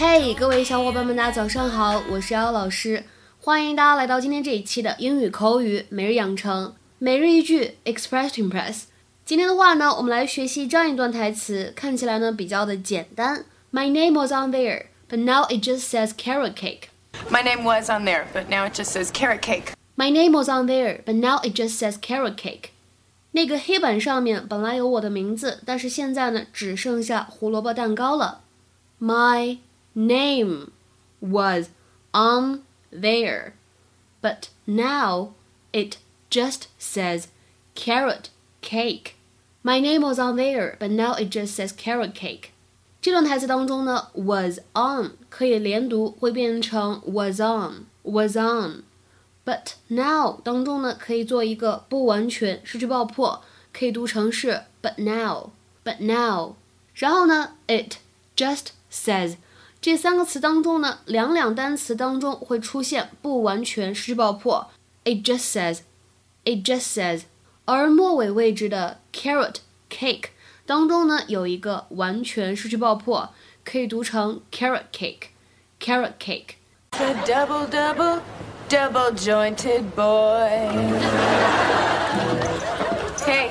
嘿，各位小伙伴们，大家早上好，我是姚老师，欢迎大家来到今天这一期的英语口语每日养成，每日一句，Express to Impress。今天的话呢，我们来学习这样一段台词，看起来呢比较的简单。My name was on there, but now it just says carrot cake. My name was on there, but now it just says carrot cake. My name was on there, but now it just says carrot cake. 那个黑板上面本来有我的名字，但是现在呢，只剩下胡萝卜蛋糕了。My name was on there, but now it just says carrot cake. My name was on there, but now it just says carrot cake. 这段台词当中呢，was on 可以连读，会变成 was on was on。But now 当中呢，可以做一个不完全失去爆破，可以读成是 but now but now。然后呢，it just says 这三个词当中呢，两两单词当中会出现不完全失去爆破，it just says it just says。而末尾位置的 carrot cake 当中呢，有一个完全失去爆破，可以读成 carrot cake carrot cake。The double double double jointed boy. hey,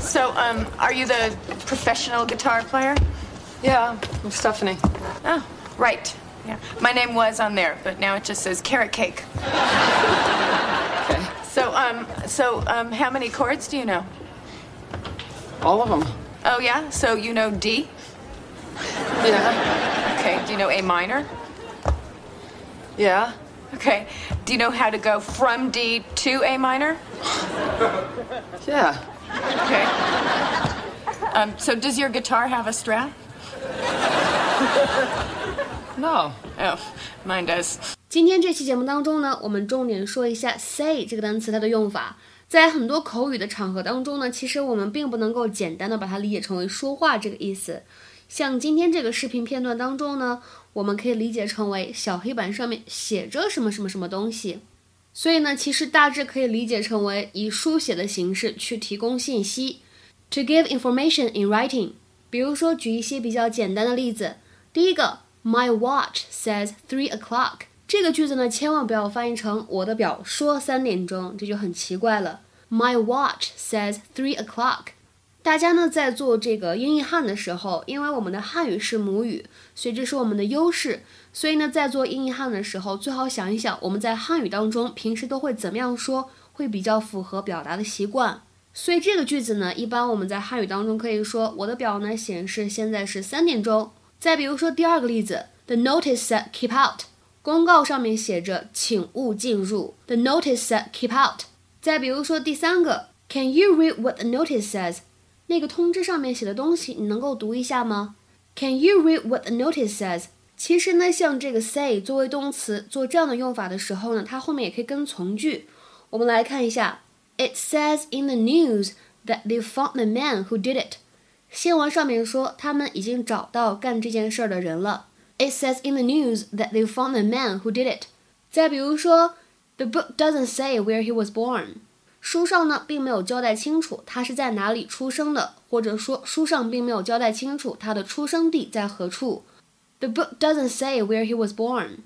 so um, are you the professional guitar player? Yeah, I'm Stephanie. Oh, right. Yeah. My name was on there, but now it just says carrot cake. Okay. So um, so um, how many chords do you know? All of them. Oh yeah. So you know D. Yeah. Okay. Do you know A minor? Yeah. Okay. Do you know how to go from D to A minor? Yeah. Okay. Um, so does your guitar have a strap? No. F, mine does. 今天这期节目当中呢，我们重点说一下 say 这个单词它的用法。在很多口语的场合当中呢，其实我们并不能够简单的把它理解成为说话这个意思。像今天这个视频片段当中呢，我们可以理解成为小黑板上面写着什么什么什么东西。所以呢，其实大致可以理解成为以书写的形式去提供信息，to give information in writing。比如说，举一些比较简单的例子。第一个，My watch says three o'clock。这个句子呢，千万不要翻译成我的表说三点钟，这就很奇怪了。My watch says three o'clock。大家呢在做这个英译汉的时候，因为我们的汉语是母语，所以这是我们的优势。所以呢，在做英译汉的时候，最好想一想我们在汉语当中平时都会怎么样说，会比较符合表达的习惯。所以这个句子呢，一般我们在汉语当中可以说我的表呢显示现在是三点钟。再比如说第二个例子，The notice said keep out。公告上面写着请勿进入。The notice said keep out。再比如说第三个，Can you read what the notice says？那个通知上面写的东西，你能够读一下吗？Can you read what the notice says？其实呢，像这个 say 作为动词做这样的用法的时候呢，它后面也可以跟从句。我们来看一下 ，It says in the news that they found the man who did it。新闻上面说他们已经找到干这件事儿的人了。It says in the news that they found the man who did it。再比如说，The book doesn't say where he was born。书上呢并没有交代清楚他是在哪里出生的，或者说书上并没有交代清楚他的出生地在何处。The book doesn't say where he was born。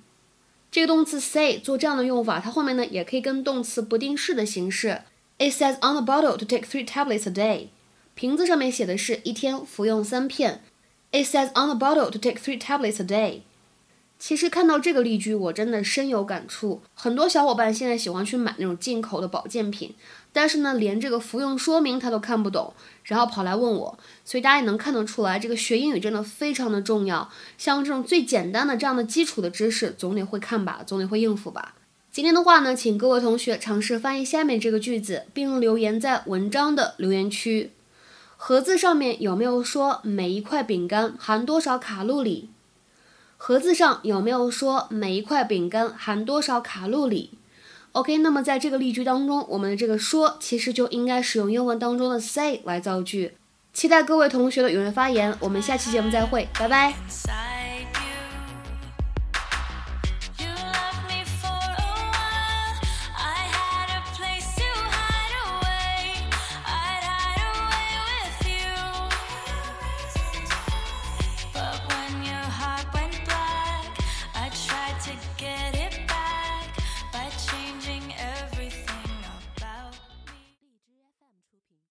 这个动词 say 做这样的用法，它后面呢也可以跟动词不定式的形式。 It says on the bottle to take three tablets a day。瓶子上面写的是一天服用三片。It says on the bottle to take three tablets a day。其实看到这个例句，我真的深有感触。很多小伙伴现在喜欢去买那种进口的保健品，但是呢，连这个服用说明他都看不懂，然后跑来问我。所以大家也能看得出来，这个学英语真的非常的重要。像这种最简单的这样的基础的知识，总得会看吧，总得会应付吧。今天的话呢，请各位同学尝试翻译下面这个句子，并留言在文章的留言区。盒子上面有没有说每一块饼干含多少卡路里？盒子上有没有说每一块饼干含多少卡路里？OK，那么在这个例句当中，我们的这个说其实就应该使用英文当中的 say 来造句。期待各位同学的踊跃发言，我们下期节目再会，拜拜。